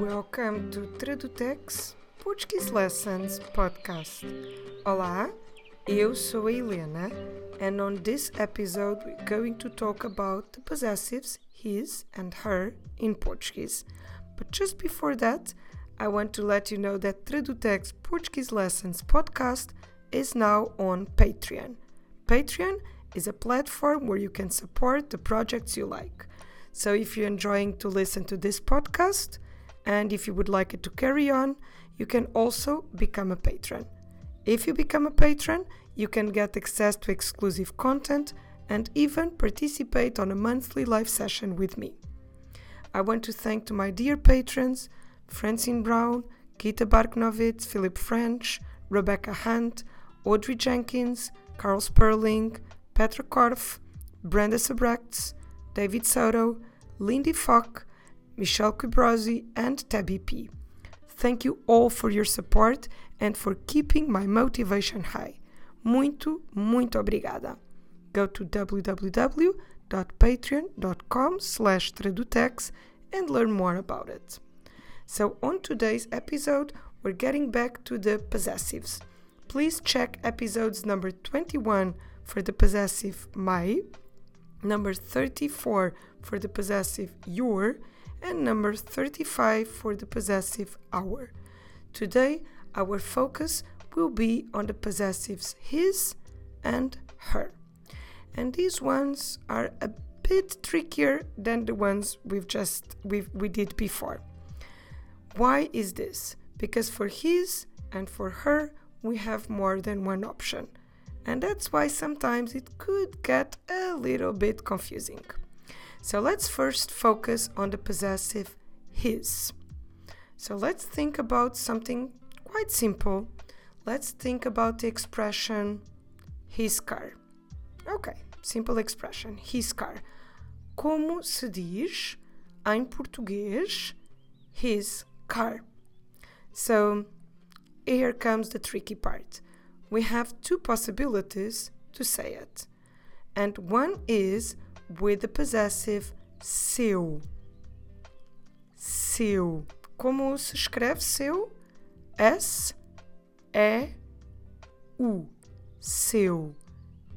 Welcome to Tradutex Portuguese Lessons Podcast. Olá, eu sou a Helena, and on this episode we're going to talk about the possessives his and her in Portuguese. But just before that, I want to let you know that Tradutex Portuguese Lessons Podcast is now on Patreon. Patreon is a platform where you can support the projects you like. So if you're enjoying to listen to this podcast and if you would like it to carry on, you can also become a patron. If you become a patron, you can get access to exclusive content and even participate on a monthly live session with me. I want to thank to my dear patrons Francine Brown, Gita Barknovitz, Philip French, Rebecca Hunt, Audrey Jenkins, Carl Sperling, Petra Korf, Brenda Sabrechts, David Soto, Lindy Fock, Michelle Quibrosi, and Tabby P. Thank you all for your support and for keeping my motivation high. Muito, muito obrigada. Go to www.patreon.com slash tradutex and learn more about it. So on today's episode, we're getting back to the possessives. Please check episodes number 21 for the possessive my, number 34 for the possessive your, and number 35 for the possessive our. Today, our focus will be on the possessives his and her. And these ones are a bit trickier than the ones we've just we we did before. Why is this? Because for his and for her we have more than one option. And that's why sometimes it could get a little bit confusing. So let's first focus on the possessive his. So let's think about something quite simple. Let's think about the expression his car. Ok, simple expression, his car. Como se diz em português his car? So here comes the tricky part. We have two possibilities to say it. And one is with the possessive seu. Seu. Como se escreve seu? S E U. Seu.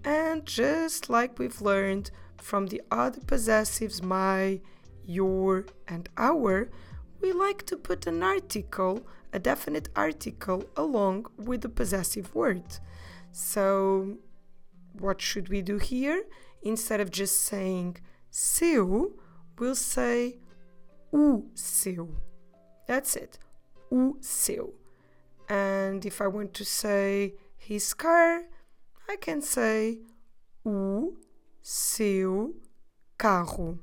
And just like we've learned from the other possessives my, your, and our, we like to put an article, a definite article, along with the possessive word. So, what should we do here? Instead of just saying seu, we'll say o seu. That's it. O seu. And if I want to say his car, I can say o seu carro.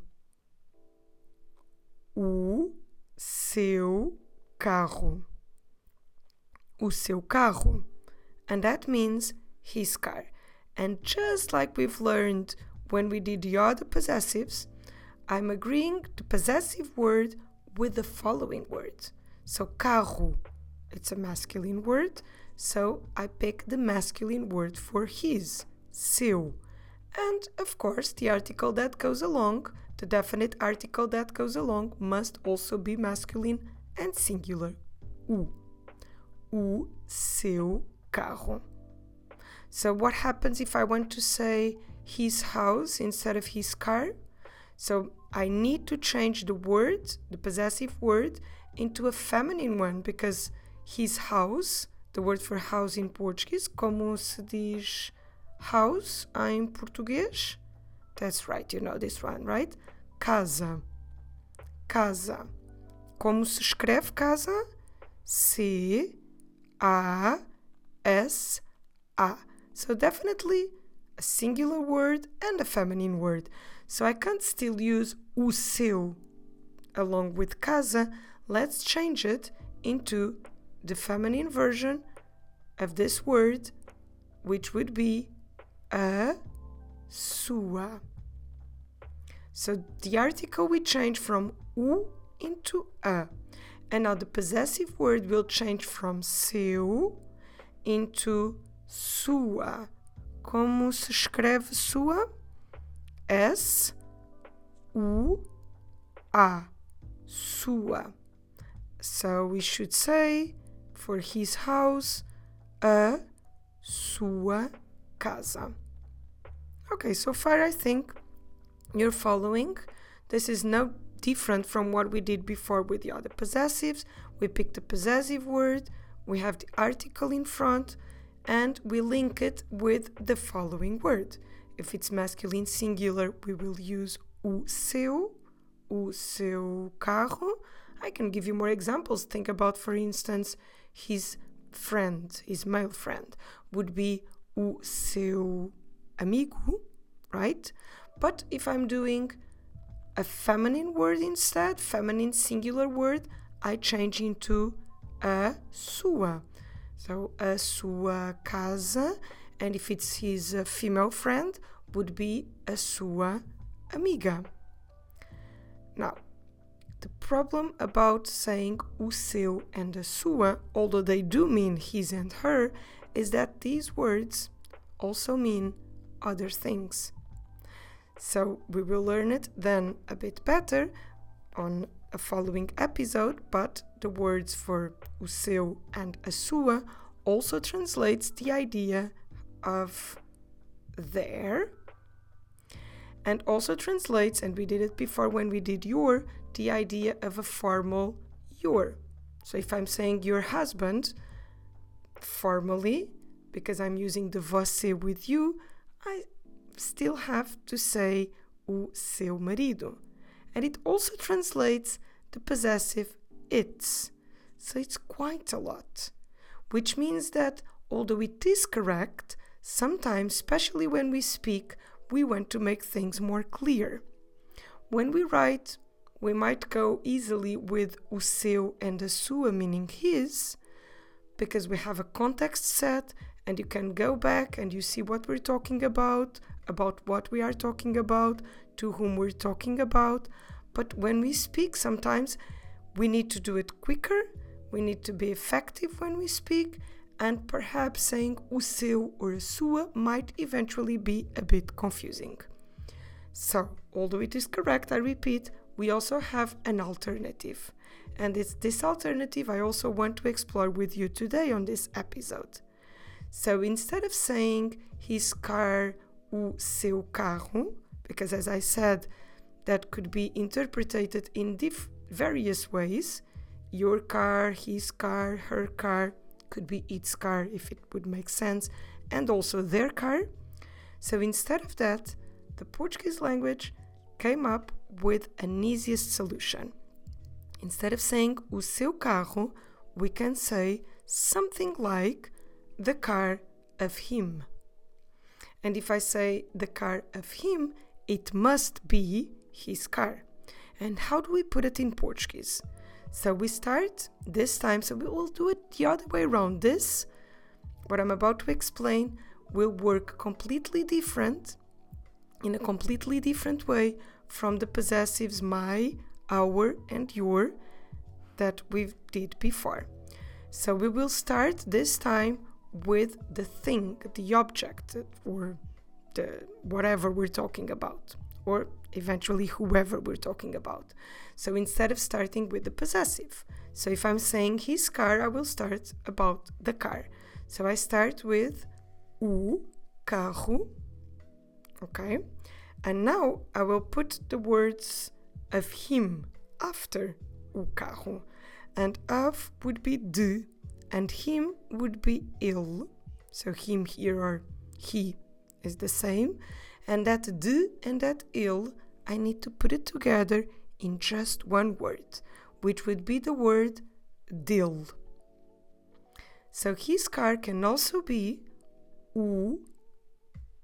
O seu carro. O seu carro. And that means his car. And just like we've learned when we did the other possessives, I'm agreeing the possessive word with the following words. So carro, it's a masculine word, so I pick the masculine word for his, seu. And of course, the article that goes along, the definite article that goes along, must also be masculine and singular, o. O seu carro. So, what happens if I want to say his house instead of his car? So, I need to change the word, the possessive word, into a feminine one because his house, the word for house in Portuguese, como se diz house em português? That's right, you know this one, right? Casa. Casa. Como se escreve casa? C A S A. So definitely a singular word and a feminine word. So I can't still use o seu along with casa. Let's change it into the feminine version of this word, which would be a sua. So the article we change from u into a. And now the possessive word will change from seu into sua. Como se escreve sua? S U A. Sua. So we should say for his house, a sua casa. Okay, so far I think you're following. This is no different from what we did before with the other possessives. We picked a possessive word, we have the article in front, and we link it with the following word. If it's masculine singular, we will use o seu, o seu carro. I can give you more examples. Think about, for instance, his friend, his male friend, would be o seu amigo, right? But if I'm doing a feminine word instead, feminine singular word, I change into a sua. So a sua casa, and if it's his uh, female friend, would be a sua amiga. Now, the problem about saying o seu and a sua, although they do mean his and her, is that these words also mean other things. So we will learn it then a bit better on a following episode, but the words for o seu and a sua also translates the idea of their and also translates, and we did it before when we did your, the idea of a formal your. So if I'm saying your husband formally, because I'm using the você with you, I still have to say o seu marido. And it also translates the possessive its. So it's quite a lot. Which means that although it is correct, sometimes, especially when we speak, we want to make things more clear. When we write, we might go easily with o seu and a sua meaning his, because we have a context set and you can go back and you see what we're talking about, about what we are talking about, to whom we're talking about. But when we speak, sometimes we need to do it quicker, we need to be effective when we speak, and perhaps saying o seu or a sua might eventually be a bit confusing. So, although it is correct, I repeat, we also have an alternative. And it's this alternative I also want to explore with you today on this episode. So instead of saying his car, o seu carro, because as I said, that could be interpreted in various ways your car, his car, her car, could be its car if it would make sense, and also their car. So instead of that, the Portuguese language came up with an easiest solution. Instead of saying o seu carro, we can say something like the car of him. And if I say the car of him, it must be his car. And how do we put it in Portuguese? So we start this time, so we will do it the other way around. This, what I'm about to explain, will work completely different, in a completely different way from the possessives my, our, and your that we did before. So we will start this time with the thing, the object, or the whatever we're talking about, or eventually whoever we're talking about. So instead of starting with the possessive, so if I'm saying his car, I will start about the car. So I start with o carro, okay? And now I will put the words of him after o carro. And of would be de, and him would be ele. So him here or he is the same. And that de and that ele, I need to put it together in just one word, which would be the word dele. So his car can also be o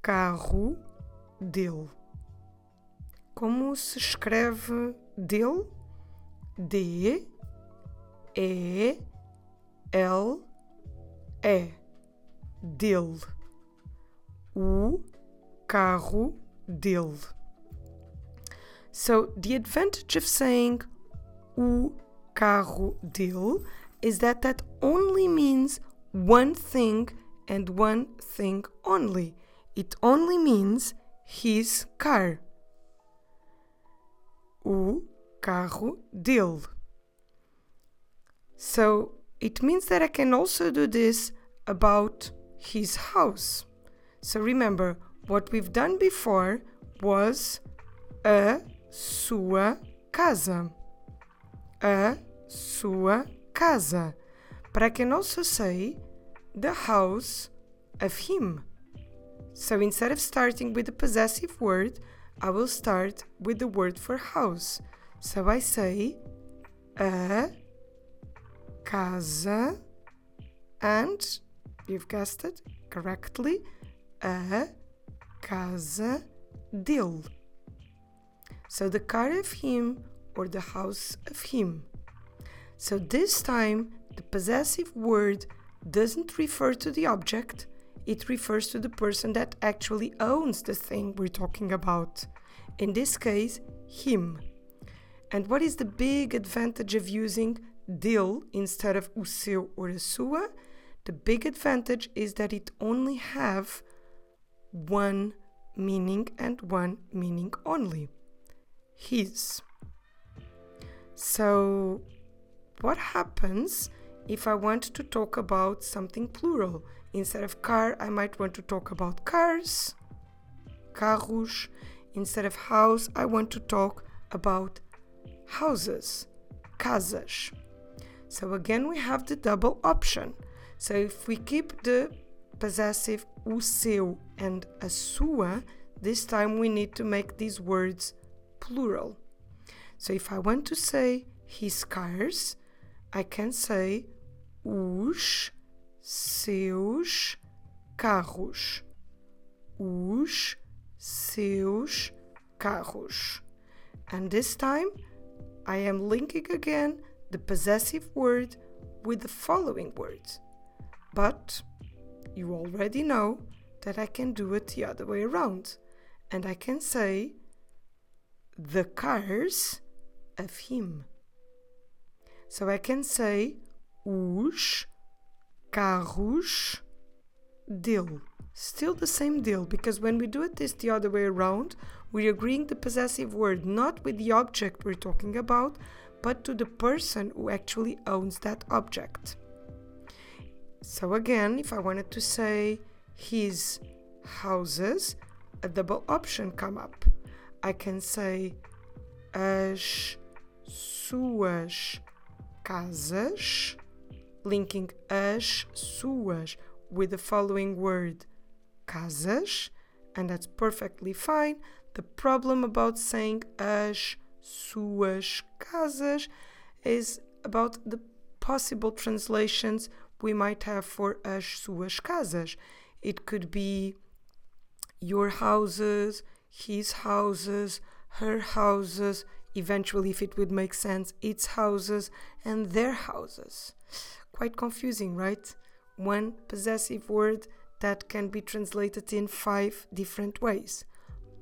carro dele. Como se escreve dele? D E L E dele. O carro dele. So the advantage of saying o carro dele is that that only means one thing and one thing only. It only means his car. O carro dele. So it means that I can also do this about his house. So remember, what we've done before was a sua casa. A sua casa. But I can also say the house of him. So instead of starting with the possessive word, I will start with the word for house. So I say a casa and you've guessed it correctly a casa dele. So the car of him or the house of him. So this time the possessive word doesn't refer to the object, it refers to the person that actually owns the thing we're talking about. In this case, him. And what is the big advantage of using dele instead of o seu or a sua? The big advantage is that it only have one meaning and one meaning only. His. So, what happens if I want to talk about something plural? Instead of car, I might want to talk about cars, carros. Instead of house, I want to talk about houses, casas. So again, we have the double option. So if we keep the possessive o seu and a sua, this time we need to make these words plural. So if I want to say his cars, I can say os seus carros. Os seus carros. And this time I am linking again the possessive word with the following words. But you already know that I can do it the other way around. And I can say the cars of him. So I can say os carros dele. Still the same deal because when we do it this the other way around, we're agreeing the possessive word not with the object we're talking about, but to the person who actually owns that object. So again, if I wanted to say his houses, a double option come up. I can say as suas casas, linking as suas with the following word casas, and that's perfectly fine. The problem about saying as suas casas is about the possible translations we might have for as suas casas. It could be your houses, his houses, her houses, eventually, if it would make sense, its houses and their houses. Quite confusing, right? One possessive word that can be translated in five different ways.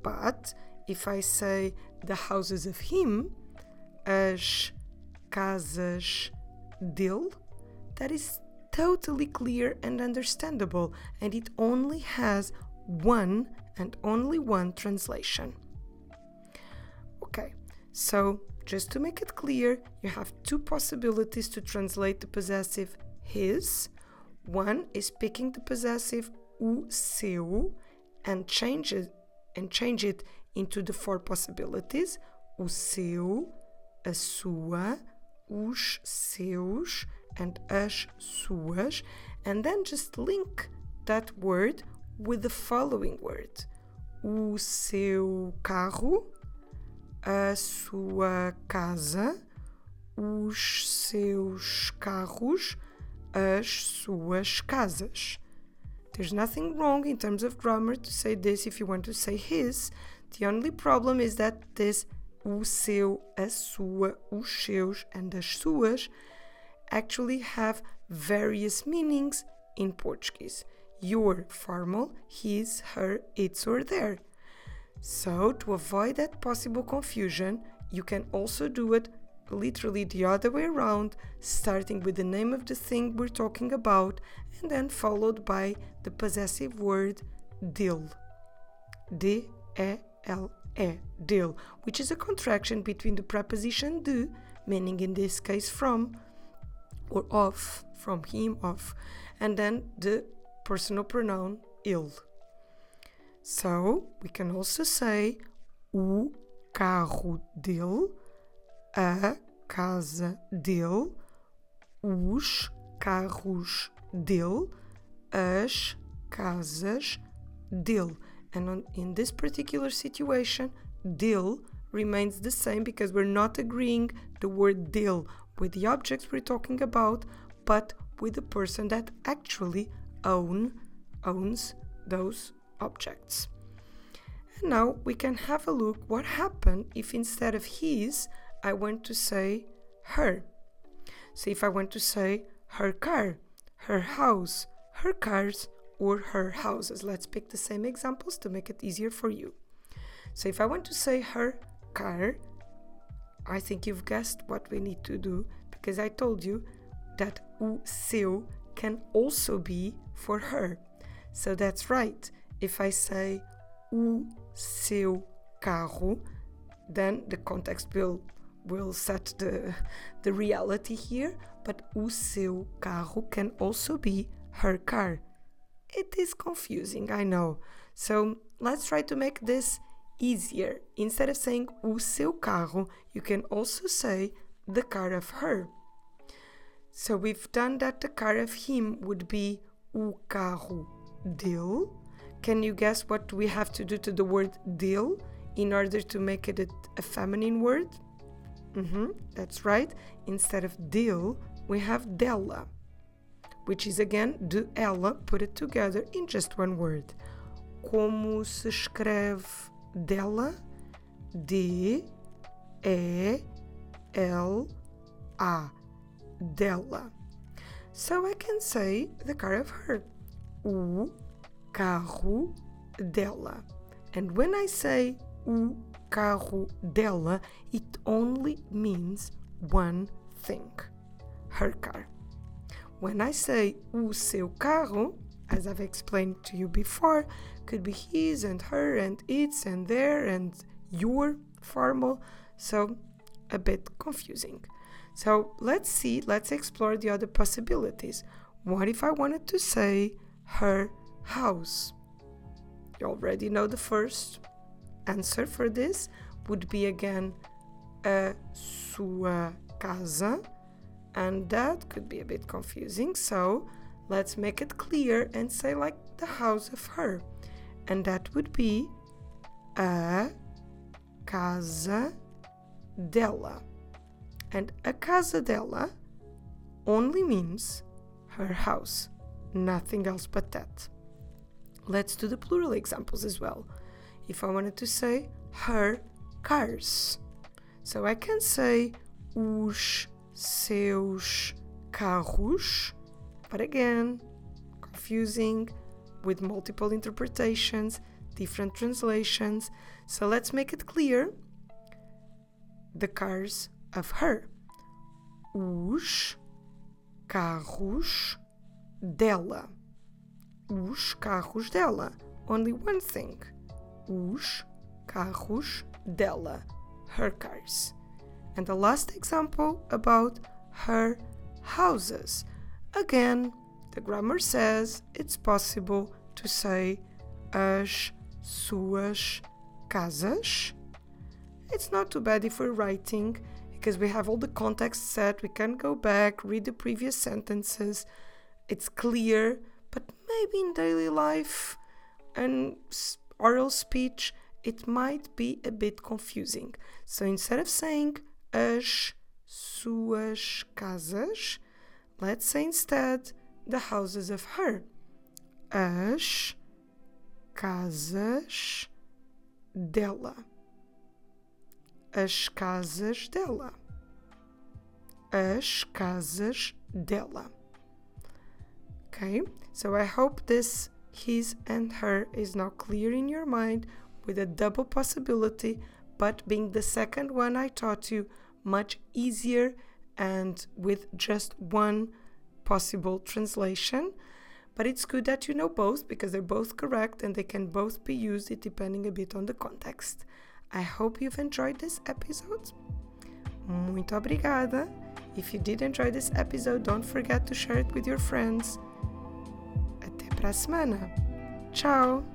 But if I say the houses of him, as casas dele, that is totally clear and understandable, and it only has one and only one translation. Okay, so just to make it clear, you have two possibilities to translate the possessive his. One is picking the possessive o seu and change it and change it into the four possibilities: o seu, a sua, os seus, and as suas, and then just link that word with the following word: o seu carro, a sua casa, os seus carros, as suas casas. There's nothing wrong in terms of grammar to say this if you want to say his. The only problem is that this o seu, a sua, os seus, and as suas actually have various meanings in Portuguese. Your formal, his, her, its, or their. So, to avoid that possible confusion, you can also do it literally the other way around, starting with the name of the thing we're talking about and then followed by the possessive word dele. D E L E, dele, which is a contraction between the preposition de, meaning in this case from, or of, from him, of, and then the personal pronoun ele. So we can also say o carro dele, a casa dele, os carros dele, as casas dele. And on, in this particular situation, dele remains the same because we're not agreeing the word dele with the objects we're talking about, but with the person that actually own owns those objects. And now we can have a look what happened if instead of his I went to say her. So if I want to say her car, her house, her cars, or her houses. Let's pick the same examples to make it easier for you. So if I want to say her car, I think you've guessed what we need to do because I told you that o seu can also be for her. So that's right. If I say o seu carro, then the context will will set the the reality here, but o seu carro can also be her car. It is confusing, I know. So let's try to make this easier. Instead of saying o seu carro, you can also say the car of her. So we've done that the car of him would be o carro dele. Can you guess what we have to do to the word dele in order to make it a, a feminine word? Mm-hmm, that's right. Instead of dele, we have dela, which is again de ela put it together in just one word. Como se escreve dela? D E L A dela. So I can say the car of her. O carro dela. And when I say o carro dela, it only means one thing her car. When I say o seu carro, as I've explained to you before, could be his and her and its and their and your formal, so a bit confusing. So let's see, let's explore the other possibilities. What if I wanted to say her house? You already know the first answer for this would be again a sua casa, and that could be a bit confusing. So let's make it clear and say like the house of her, and that would be a casa dela. And a casa dela only means her house, nothing else but that. Let's do the plural examples as well. If I wanted to say her cars, so I can say os seus carros, but again, confusing with multiple interpretations, different translations. So let's make it clear the cars of her. Os carros dela. Os carros dela. Only one thing. Os carros dela. Her cars. And the last example about her houses. Again, the grammar says it's possible to say as suas casas. It's not too bad if we're writing because we have all the context set. We can go back, read the previous sentences. It's clear, but maybe in daily life and oral speech, it might be a bit confusing. So instead of saying as suas casas, let's say instead the houses of her. As casas dela as casas dela. As casas dela. Okay, so I hope this his and her is now clear in your mind with a double possibility, but being the second one I taught you much easier and with just one possible translation. But it's good that you know both because they're both correct and they can both be used depending a bit on the context. I hope you've enjoyed this episode. Muito obrigada If you did enjoy this episode, don't forget to share it with your friends. Até para a semana. Tchau!